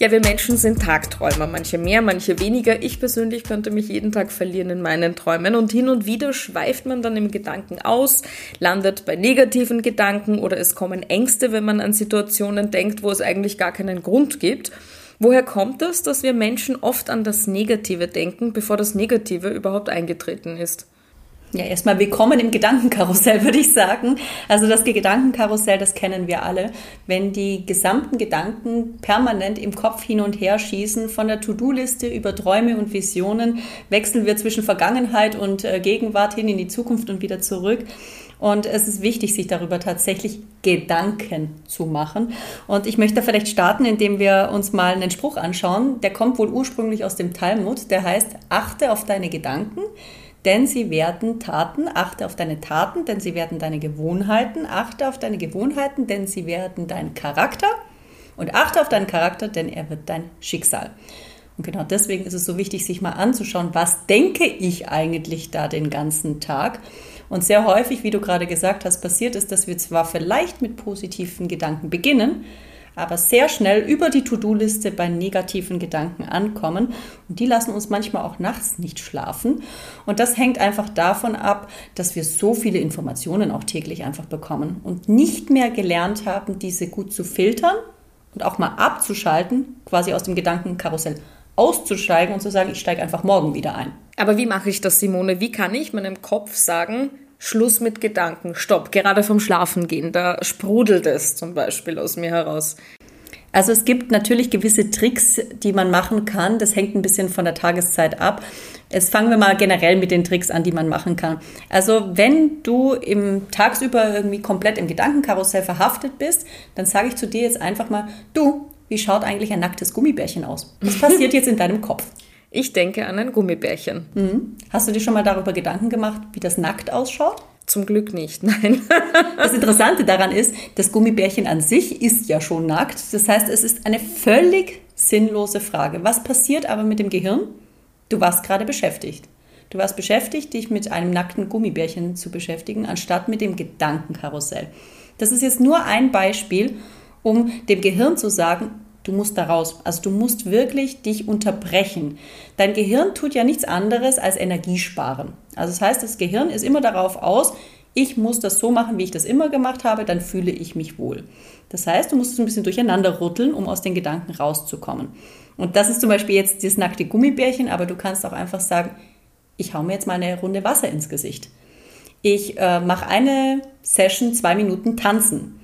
Ja, wir Menschen sind Tagträumer, manche mehr, manche weniger. Ich persönlich könnte mich jeden Tag verlieren in meinen Träumen und hin und wieder schweift man dann im Gedanken aus, landet bei negativen Gedanken oder es kommen Ängste, wenn man an Situationen denkt, wo es eigentlich gar keinen Grund gibt. Woher kommt das, dass wir Menschen oft an das Negative denken, bevor das Negative überhaupt eingetreten ist? Ja, erstmal willkommen im Gedankenkarussell, würde ich sagen. Also das Gedankenkarussell, das kennen wir alle. Wenn die gesamten Gedanken permanent im Kopf hin und her schießen, von der To-Do-Liste über Träume und Visionen, wechseln wir zwischen Vergangenheit und äh, Gegenwart hin in die Zukunft und wieder zurück. Und es ist wichtig, sich darüber tatsächlich Gedanken zu machen. Und ich möchte vielleicht starten, indem wir uns mal einen Spruch anschauen. Der kommt wohl ursprünglich aus dem Talmud. Der heißt, achte auf deine Gedanken denn sie werden Taten, achte auf deine Taten, denn sie werden deine Gewohnheiten, achte auf deine Gewohnheiten, denn sie werden dein Charakter und achte auf deinen Charakter, denn er wird dein Schicksal. Und genau deswegen ist es so wichtig, sich mal anzuschauen, was denke ich eigentlich da den ganzen Tag. Und sehr häufig, wie du gerade gesagt hast, passiert ist, dass wir zwar vielleicht mit positiven Gedanken beginnen, aber sehr schnell über die To-Do-Liste bei negativen Gedanken ankommen. Und die lassen uns manchmal auch nachts nicht schlafen. Und das hängt einfach davon ab, dass wir so viele Informationen auch täglich einfach bekommen und nicht mehr gelernt haben, diese gut zu filtern und auch mal abzuschalten, quasi aus dem Gedankenkarussell auszusteigen und zu sagen, ich steige einfach morgen wieder ein. Aber wie mache ich das, Simone? Wie kann ich meinem Kopf sagen, Schluss mit Gedanken, stopp, gerade vom Schlafengehen, da sprudelt es zum Beispiel aus mir heraus. Also es gibt natürlich gewisse Tricks, die man machen kann. Das hängt ein bisschen von der Tageszeit ab. Jetzt fangen wir mal generell mit den Tricks an, die man machen kann. Also wenn du im tagsüber irgendwie komplett im Gedankenkarussell verhaftet bist, dann sage ich zu dir jetzt einfach mal, du, wie schaut eigentlich ein nacktes Gummibärchen aus? Was passiert jetzt in deinem Kopf? Ich denke an ein Gummibärchen. Mhm. Hast du dir schon mal darüber Gedanken gemacht, wie das nackt ausschaut? Zum Glück nicht, nein. Das Interessante daran ist, das Gummibärchen an sich ist ja schon nackt. Das heißt, es ist eine völlig sinnlose Frage. Was passiert aber mit dem Gehirn? Du warst gerade beschäftigt. Du warst beschäftigt, dich mit einem nackten Gummibärchen zu beschäftigen, anstatt mit dem Gedankenkarussell. Das ist jetzt nur ein Beispiel, um dem Gehirn zu sagen, Du musst da raus. Also du musst wirklich dich unterbrechen. Dein Gehirn tut ja nichts anderes als Energie sparen. Also das heißt, das Gehirn ist immer darauf aus, ich muss das so machen, wie ich das immer gemacht habe, dann fühle ich mich wohl. Das heißt, du musst es ein bisschen durcheinander rütteln, um aus den Gedanken rauszukommen. Und das ist zum Beispiel jetzt das nackte Gummibärchen, aber du kannst auch einfach sagen, ich hau mir jetzt mal eine Runde Wasser ins Gesicht. Ich äh, mache eine Session zwei Minuten tanzen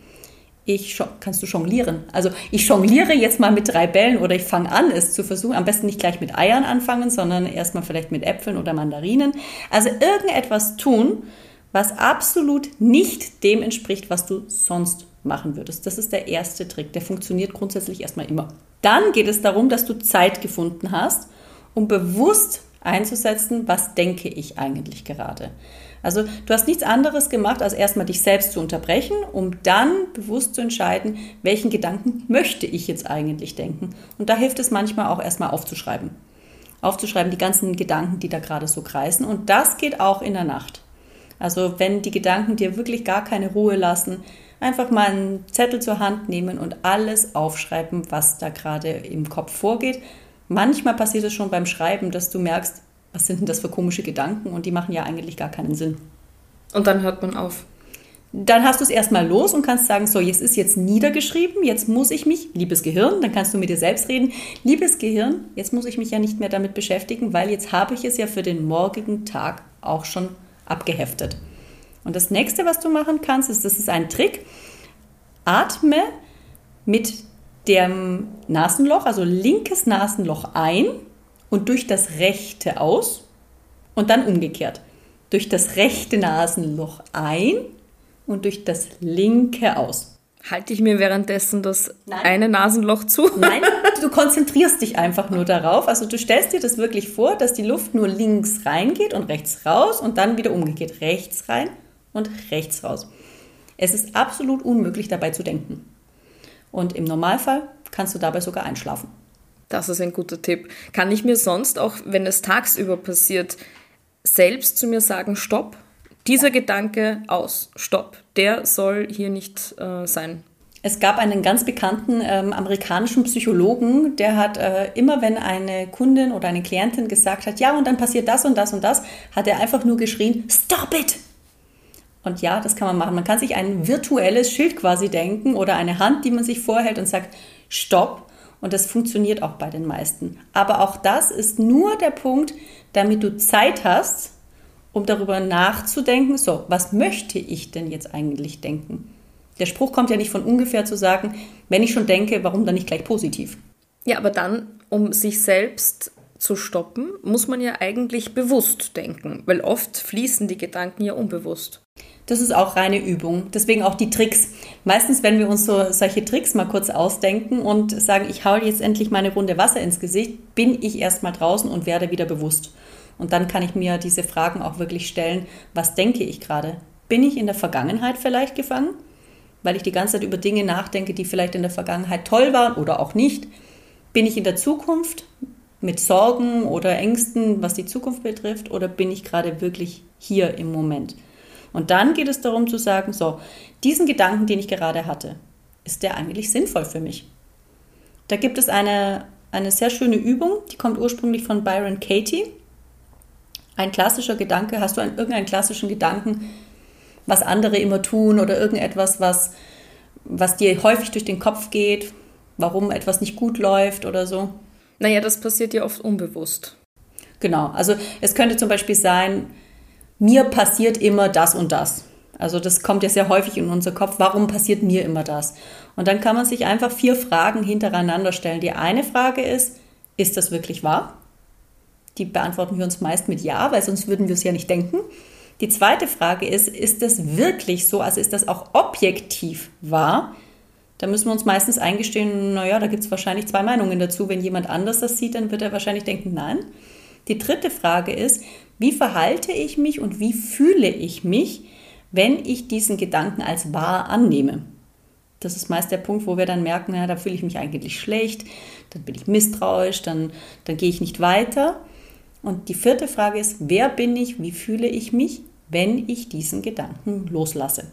ich kannst du jonglieren. Also ich jongliere jetzt mal mit drei Bällen oder ich fange an, es zu versuchen. Am besten nicht gleich mit Eiern anfangen, sondern erstmal vielleicht mit Äpfeln oder Mandarinen. Also irgendetwas tun, was absolut nicht dem entspricht, was du sonst machen würdest. Das ist der erste Trick. Der funktioniert grundsätzlich erstmal immer. Dann geht es darum, dass du Zeit gefunden hast, um bewusst einzusetzen, was denke ich eigentlich gerade. Also du hast nichts anderes gemacht, als erstmal dich selbst zu unterbrechen, um dann bewusst zu entscheiden, welchen Gedanken möchte ich jetzt eigentlich denken. Und da hilft es manchmal auch erstmal aufzuschreiben. Aufzuschreiben die ganzen Gedanken, die da gerade so kreisen. Und das geht auch in der Nacht. Also wenn die Gedanken dir wirklich gar keine Ruhe lassen, einfach mal einen Zettel zur Hand nehmen und alles aufschreiben, was da gerade im Kopf vorgeht. Manchmal passiert es schon beim Schreiben, dass du merkst, was sind denn das für komische Gedanken und die machen ja eigentlich gar keinen Sinn. Und dann hört man auf. Dann hast du es erstmal los und kannst sagen, so, jetzt ist jetzt niedergeschrieben, jetzt muss ich mich, liebes Gehirn, dann kannst du mit dir selbst reden, liebes Gehirn, jetzt muss ich mich ja nicht mehr damit beschäftigen, weil jetzt habe ich es ja für den morgigen Tag auch schon abgeheftet. Und das nächste, was du machen kannst, ist, das ist ein Trick, atme mit dem Nasenloch, also linkes Nasenloch ein und durch das rechte aus und dann umgekehrt. Durch das rechte Nasenloch ein und durch das linke aus. Halte ich mir währenddessen das Nein. eine Nasenloch zu? Nein, du konzentrierst dich einfach nur darauf. Also du stellst dir das wirklich vor, dass die Luft nur links reingeht und rechts raus und dann wieder umgekehrt. Rechts rein und rechts raus. Es ist absolut unmöglich dabei zu denken. Und im Normalfall kannst du dabei sogar einschlafen. Das ist ein guter Tipp. Kann ich mir sonst, auch wenn es tagsüber passiert, selbst zu mir sagen, stopp, dieser ja. Gedanke aus, stopp, der soll hier nicht äh, sein. Es gab einen ganz bekannten ähm, amerikanischen Psychologen, der hat äh, immer, wenn eine Kundin oder eine Klientin gesagt hat, ja, und dann passiert das und das und das, hat er einfach nur geschrien, Stop it! Und ja, das kann man machen. Man kann sich ein virtuelles Schild quasi denken oder eine Hand, die man sich vorhält und sagt, Stopp. Und das funktioniert auch bei den meisten. Aber auch das ist nur der Punkt, damit du Zeit hast, um darüber nachzudenken, so, was möchte ich denn jetzt eigentlich denken? Der Spruch kommt ja nicht von ungefähr zu sagen, wenn ich schon denke, warum dann nicht gleich positiv? Ja, aber dann, um sich selbst zu stoppen, muss man ja eigentlich bewusst denken, weil oft fließen die Gedanken ja unbewusst. Das ist auch reine Übung. Deswegen auch die Tricks. Meistens, wenn wir uns so solche Tricks mal kurz ausdenken und sagen, ich hau jetzt endlich meine Runde Wasser ins Gesicht, bin ich erstmal draußen und werde wieder bewusst. Und dann kann ich mir diese Fragen auch wirklich stellen, was denke ich gerade? Bin ich in der Vergangenheit vielleicht gefangen? weil ich die ganze Zeit über Dinge nachdenke, die vielleicht in der Vergangenheit toll waren oder auch nicht. Bin ich in der Zukunft mit Sorgen oder Ängsten, was die Zukunft betrifft, oder bin ich gerade wirklich hier im Moment? Und dann geht es darum zu sagen, so, diesen Gedanken, den ich gerade hatte, ist der eigentlich sinnvoll für mich? Da gibt es eine, eine sehr schöne Übung, die kommt ursprünglich von Byron Katie. Ein klassischer Gedanke, hast du einen, irgendeinen klassischen Gedanken, was andere immer tun oder irgendetwas, was, was dir häufig durch den Kopf geht, warum etwas nicht gut läuft oder so? Naja, das passiert ja oft unbewusst. Genau, also es könnte zum Beispiel sein, mir passiert immer das und das. Also das kommt ja sehr häufig in unser Kopf, warum passiert mir immer das? Und dann kann man sich einfach vier Fragen hintereinander stellen. Die eine Frage ist, ist das wirklich wahr? Die beantworten wir uns meist mit Ja, weil sonst würden wir es ja nicht denken. Die zweite Frage ist, ist das wirklich so? Also ist das auch objektiv wahr? Da müssen wir uns meistens eingestehen, naja, da gibt es wahrscheinlich zwei Meinungen dazu. Wenn jemand anders das sieht, dann wird er wahrscheinlich denken, nein. Die dritte Frage ist, wie verhalte ich mich und wie fühle ich mich, wenn ich diesen Gedanken als wahr annehme? Das ist meist der Punkt, wo wir dann merken, naja, da fühle ich mich eigentlich schlecht, dann bin ich misstrauisch, dann, dann gehe ich nicht weiter. Und die vierte Frage ist, wer bin ich, wie fühle ich mich, wenn ich diesen Gedanken loslasse?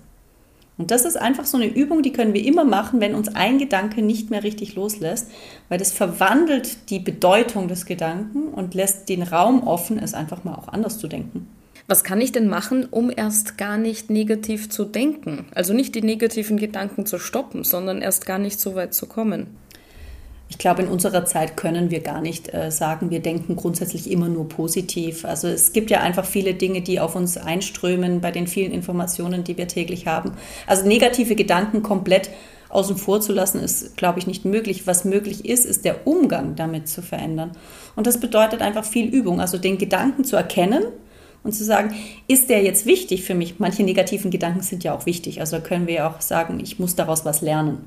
Und das ist einfach so eine Übung, die können wir immer machen, wenn uns ein Gedanke nicht mehr richtig loslässt, weil das verwandelt die Bedeutung des Gedanken und lässt den Raum offen, es einfach mal auch anders zu denken. Was kann ich denn machen, um erst gar nicht negativ zu denken? Also nicht die negativen Gedanken zu stoppen, sondern erst gar nicht so weit zu kommen ich glaube, in unserer Zeit können wir gar nicht äh, sagen, wir denken grundsätzlich immer nur positiv. Also es gibt ja einfach viele Dinge, die auf uns einströmen bei den vielen Informationen, die wir täglich haben. Also negative Gedanken komplett außen vor zu lassen, ist, glaube ich, nicht möglich. Was möglich ist, ist der Umgang damit zu verändern. Und das bedeutet einfach viel Übung. Also den Gedanken zu erkennen und zu sagen, ist der jetzt wichtig für mich? Manche negativen Gedanken sind ja auch wichtig. Also können wir ja auch sagen, ich muss daraus was lernen.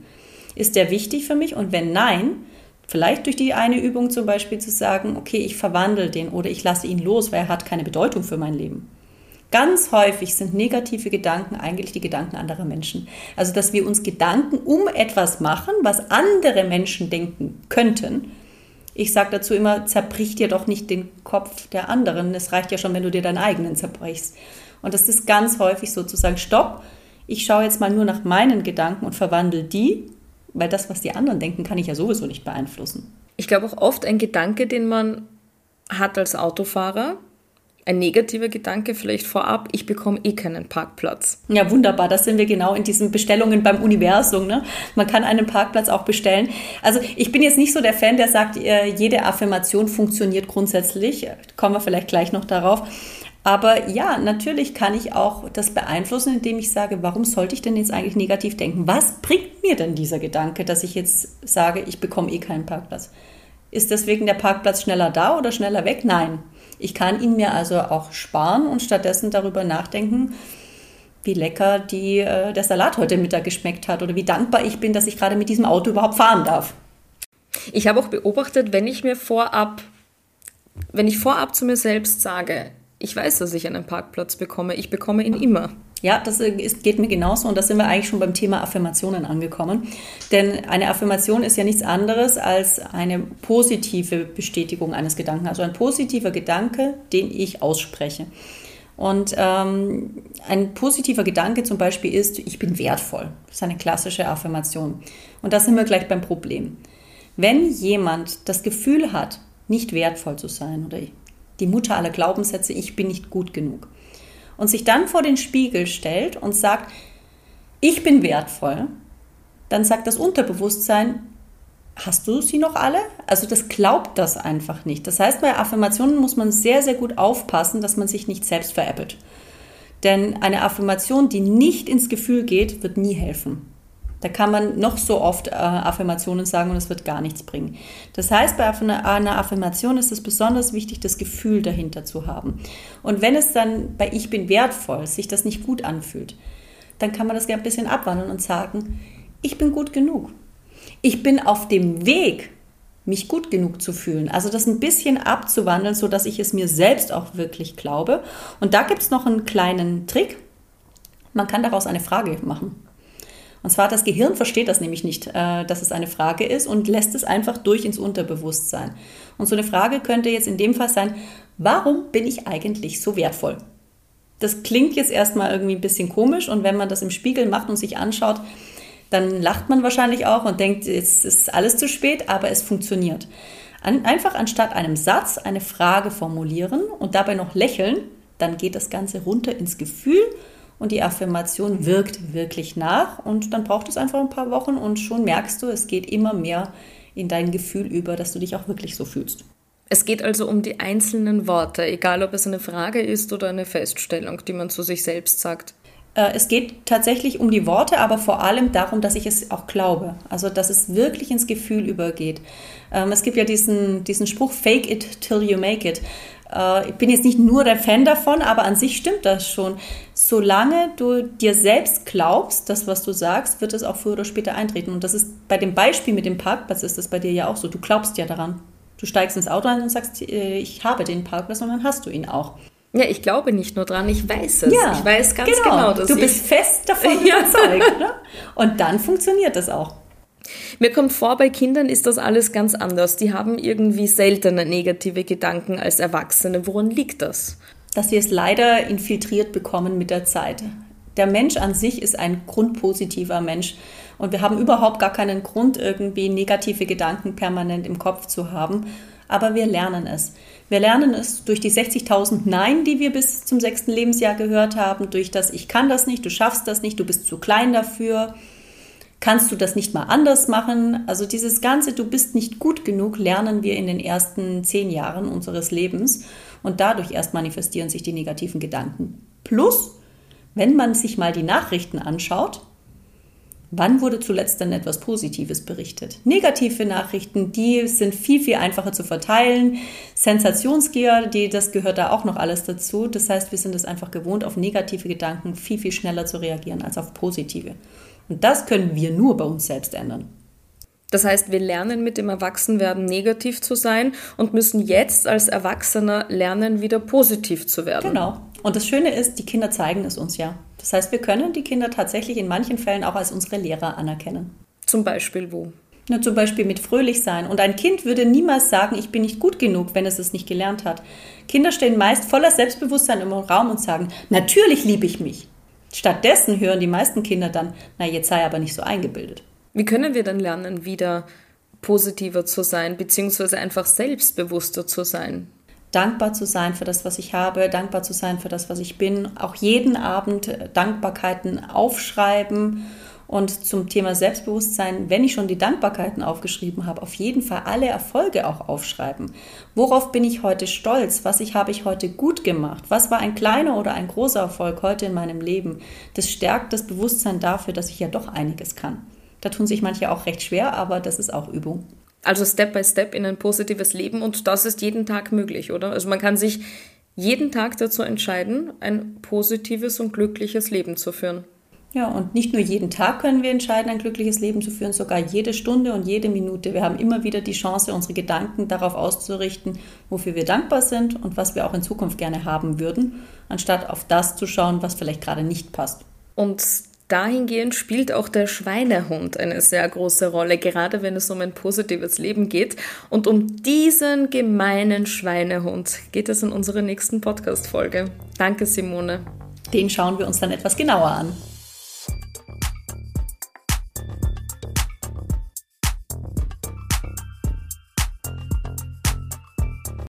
Ist der wichtig für mich? Und wenn nein, Vielleicht durch die eine Übung zum Beispiel zu sagen, okay, ich verwandle den oder ich lasse ihn los, weil er hat keine Bedeutung für mein Leben. Ganz häufig sind negative Gedanken eigentlich die Gedanken anderer Menschen. Also, dass wir uns Gedanken um etwas machen, was andere Menschen denken könnten. Ich sage dazu immer, zerbrich dir doch nicht den Kopf der anderen. Es reicht ja schon, wenn du dir deinen eigenen zerbrichst. Und das ist ganz häufig sozusagen, stopp, ich schaue jetzt mal nur nach meinen Gedanken und verwandle die weil das, was die anderen denken, kann ich ja sowieso nicht beeinflussen. Ich glaube auch oft ein Gedanke, den man hat als Autofahrer, ein negativer Gedanke vielleicht vorab, ich bekomme eh keinen Parkplatz. Ja, wunderbar. Das sind wir genau in diesen Bestellungen beim Universum. Ne? Man kann einen Parkplatz auch bestellen. Also ich bin jetzt nicht so der Fan, der sagt, äh, jede Affirmation funktioniert grundsätzlich. Kommen wir vielleicht gleich noch darauf. Aber ja, natürlich kann ich auch das beeinflussen, indem ich sage, warum sollte ich denn jetzt eigentlich negativ denken? Was bringt mir denn dieser Gedanke, dass ich jetzt sage, ich bekomme eh keinen Parkplatz? Ist deswegen der Parkplatz schneller da oder schneller weg? Nein. Ich kann ihn mir also auch sparen und stattdessen darüber nachdenken, wie lecker die, äh, der Salat heute Mittag geschmeckt hat oder wie dankbar ich bin, dass ich gerade mit diesem Auto überhaupt fahren darf. Ich habe auch beobachtet, wenn ich mir vorab, wenn ich vorab zu mir selbst sage, ich weiß, dass ich einen Parkplatz bekomme. Ich bekomme ihn immer. Ja, das ist, geht mir genauso und da sind wir eigentlich schon beim Thema Affirmationen angekommen. Denn eine Affirmation ist ja nichts anderes als eine positive Bestätigung eines Gedanken, also ein positiver Gedanke, den ich ausspreche. Und ähm, ein positiver Gedanke zum Beispiel ist, ich bin wertvoll. Das ist eine klassische Affirmation. Und da sind wir gleich beim Problem. Wenn jemand das Gefühl hat, nicht wertvoll zu sein oder die Mutter aller Glaubenssätze, ich bin nicht gut genug, und sich dann vor den Spiegel stellt und sagt, ich bin wertvoll, dann sagt das Unterbewusstsein, hast du sie noch alle? Also das glaubt das einfach nicht. Das heißt, bei Affirmationen muss man sehr, sehr gut aufpassen, dass man sich nicht selbst veräppelt. Denn eine Affirmation, die nicht ins Gefühl geht, wird nie helfen. Da kann man noch so oft äh, Affirmationen sagen und es wird gar nichts bringen. Das heißt, bei einer Affirmation ist es besonders wichtig, das Gefühl dahinter zu haben. Und wenn es dann bei Ich bin wertvoll sich das nicht gut anfühlt, dann kann man das gerne ein bisschen abwandeln und sagen, ich bin gut genug ich bin auf dem Weg, mich gut genug zu fühlen. Also das ein bisschen abzuwandeln, so dass ich es mir selbst auch wirklich glaube. Und da gibt es noch einen kleinen Trick. Man kann daraus eine Frage machen. Und zwar das Gehirn versteht das nämlich nicht, äh, dass es eine Frage ist und lässt es einfach durch ins Unterbewusstsein. Und so eine Frage könnte jetzt in dem Fall sein, warum bin ich eigentlich so wertvoll? Das klingt jetzt erstmal irgendwie ein bisschen komisch und wenn man das im Spiegel macht und sich anschaut, dann lacht man wahrscheinlich auch und denkt, jetzt ist alles zu spät, aber es funktioniert. An, einfach anstatt einem Satz eine Frage formulieren und dabei noch lächeln, dann geht das Ganze runter ins Gefühl und die Affirmation wirkt wirklich nach und dann braucht es einfach ein paar Wochen und schon merkst du, es geht immer mehr in dein Gefühl über, dass du dich auch wirklich so fühlst. Es geht also um die einzelnen Worte, egal ob es eine Frage ist oder eine Feststellung, die man zu sich selbst sagt. Äh, es geht tatsächlich um die Worte, aber vor allem darum, dass ich es auch glaube. Also, dass es wirklich ins Gefühl übergeht. Ähm, es gibt ja diesen, diesen Spruch, fake it till you make it. Äh, ich bin jetzt nicht nur der Fan davon, aber an sich stimmt das schon. Solange du dir selbst glaubst, das, was du sagst, wird es auch früher oder später eintreten. Und das ist bei dem Beispiel mit dem Parkplatz ist das bei dir ja auch so. Du glaubst ja daran. Du steigst ins Auto ein und sagst, äh, ich habe den Parkplatz und dann hast du ihn auch. Ja, ich glaube nicht nur dran, ich weiß es. Ja, ich weiß ganz genau, genau dass du bist fest davon überzeugt. ne? Und dann funktioniert das auch. Mir kommt vor, bei Kindern ist das alles ganz anders. Die haben irgendwie seltener negative Gedanken als Erwachsene. Woran liegt das? Dass sie es leider infiltriert bekommen mit der Zeit. Der Mensch an sich ist ein grundpositiver Mensch. Und wir haben überhaupt gar keinen Grund, irgendwie negative Gedanken permanent im Kopf zu haben. Aber wir lernen es. Wir lernen es durch die 60.000 Nein, die wir bis zum sechsten Lebensjahr gehört haben, durch das Ich kann das nicht, du schaffst das nicht, du bist zu klein dafür, kannst du das nicht mal anders machen. Also dieses ganze Du bist nicht gut genug lernen wir in den ersten zehn Jahren unseres Lebens und dadurch erst manifestieren sich die negativen Gedanken. Plus, wenn man sich mal die Nachrichten anschaut, Wann wurde zuletzt denn etwas Positives berichtet? Negative Nachrichten, die sind viel, viel einfacher zu verteilen. Sensationsgier, die, das gehört da auch noch alles dazu. Das heißt, wir sind es einfach gewohnt, auf negative Gedanken viel, viel schneller zu reagieren als auf positive. Und das können wir nur bei uns selbst ändern. Das heißt, wir lernen mit dem Erwachsenwerden negativ zu sein und müssen jetzt als Erwachsener lernen, wieder positiv zu werden. Genau. Und das Schöne ist, die Kinder zeigen es uns ja. Das heißt, wir können die Kinder tatsächlich in manchen Fällen auch als unsere Lehrer anerkennen. Zum Beispiel wo? Na, zum Beispiel mit fröhlich sein. Und ein Kind würde niemals sagen, ich bin nicht gut genug, wenn es es nicht gelernt hat. Kinder stehen meist voller Selbstbewusstsein im Raum und sagen, natürlich liebe ich mich. Stattdessen hören die meisten Kinder dann, na, jetzt sei aber nicht so eingebildet. Wie können wir denn lernen, wieder positiver zu sein, beziehungsweise einfach selbstbewusster zu sein? Dankbar zu sein für das, was ich habe, dankbar zu sein für das, was ich bin. Auch jeden Abend Dankbarkeiten aufschreiben. Und zum Thema Selbstbewusstsein, wenn ich schon die Dankbarkeiten aufgeschrieben habe, auf jeden Fall alle Erfolge auch aufschreiben. Worauf bin ich heute stolz? Was ich, habe ich heute gut gemacht? Was war ein kleiner oder ein großer Erfolg heute in meinem Leben? Das stärkt das Bewusstsein dafür, dass ich ja doch einiges kann. Da tun sich manche auch recht schwer, aber das ist auch Übung. Also Step by Step in ein positives Leben und das ist jeden Tag möglich, oder? Also man kann sich jeden Tag dazu entscheiden, ein positives und glückliches Leben zu führen. Ja, und nicht nur jeden Tag können wir entscheiden, ein glückliches Leben zu führen, sogar jede Stunde und jede Minute. Wir haben immer wieder die Chance, unsere Gedanken darauf auszurichten, wofür wir dankbar sind und was wir auch in Zukunft gerne haben würden, anstatt auf das zu schauen, was vielleicht gerade nicht passt. Und dahingehend spielt auch der Schweinehund eine sehr große Rolle, gerade wenn es um ein positives Leben geht. Und um diesen gemeinen Schweinehund geht es in unserer nächsten Podcast-Folge. Danke, Simone. Den schauen wir uns dann etwas genauer an.